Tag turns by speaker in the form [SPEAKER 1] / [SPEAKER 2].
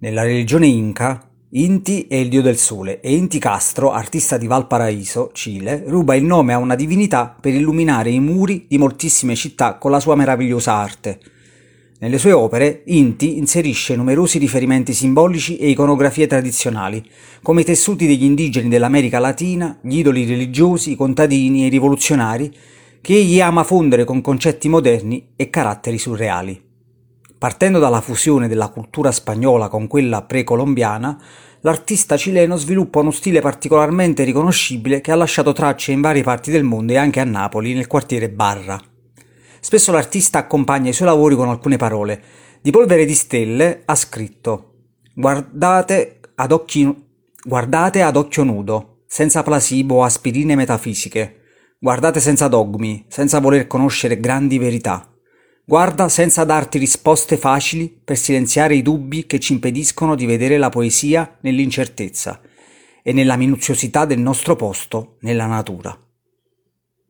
[SPEAKER 1] Nella religione Inca, Inti è il dio del sole e Inti Castro, artista di Valparaíso, Cile, ruba il nome a una divinità per illuminare i muri di moltissime città con la sua meravigliosa arte. Nelle sue opere, Inti inserisce numerosi riferimenti simbolici e iconografie tradizionali, come i tessuti degli indigeni dell'America Latina, gli idoli religiosi, i contadini e i rivoluzionari, che egli ama fondere con concetti moderni e caratteri surreali. Partendo dalla fusione della cultura spagnola con quella precolombiana, l'artista cileno sviluppa uno stile particolarmente riconoscibile che ha lasciato tracce in varie parti del mondo e anche a Napoli, nel quartiere Barra. Spesso l'artista accompagna i suoi lavori con alcune parole. Di Polvere di Stelle ha scritto Guardate ad, occhi, guardate ad occhio nudo, senza placebo o aspirine metafisiche. Guardate senza dogmi, senza voler conoscere grandi verità. Guarda senza darti risposte facili per silenziare i dubbi che ci impediscono di vedere la poesia nell'incertezza e nella minuziosità del nostro posto nella natura.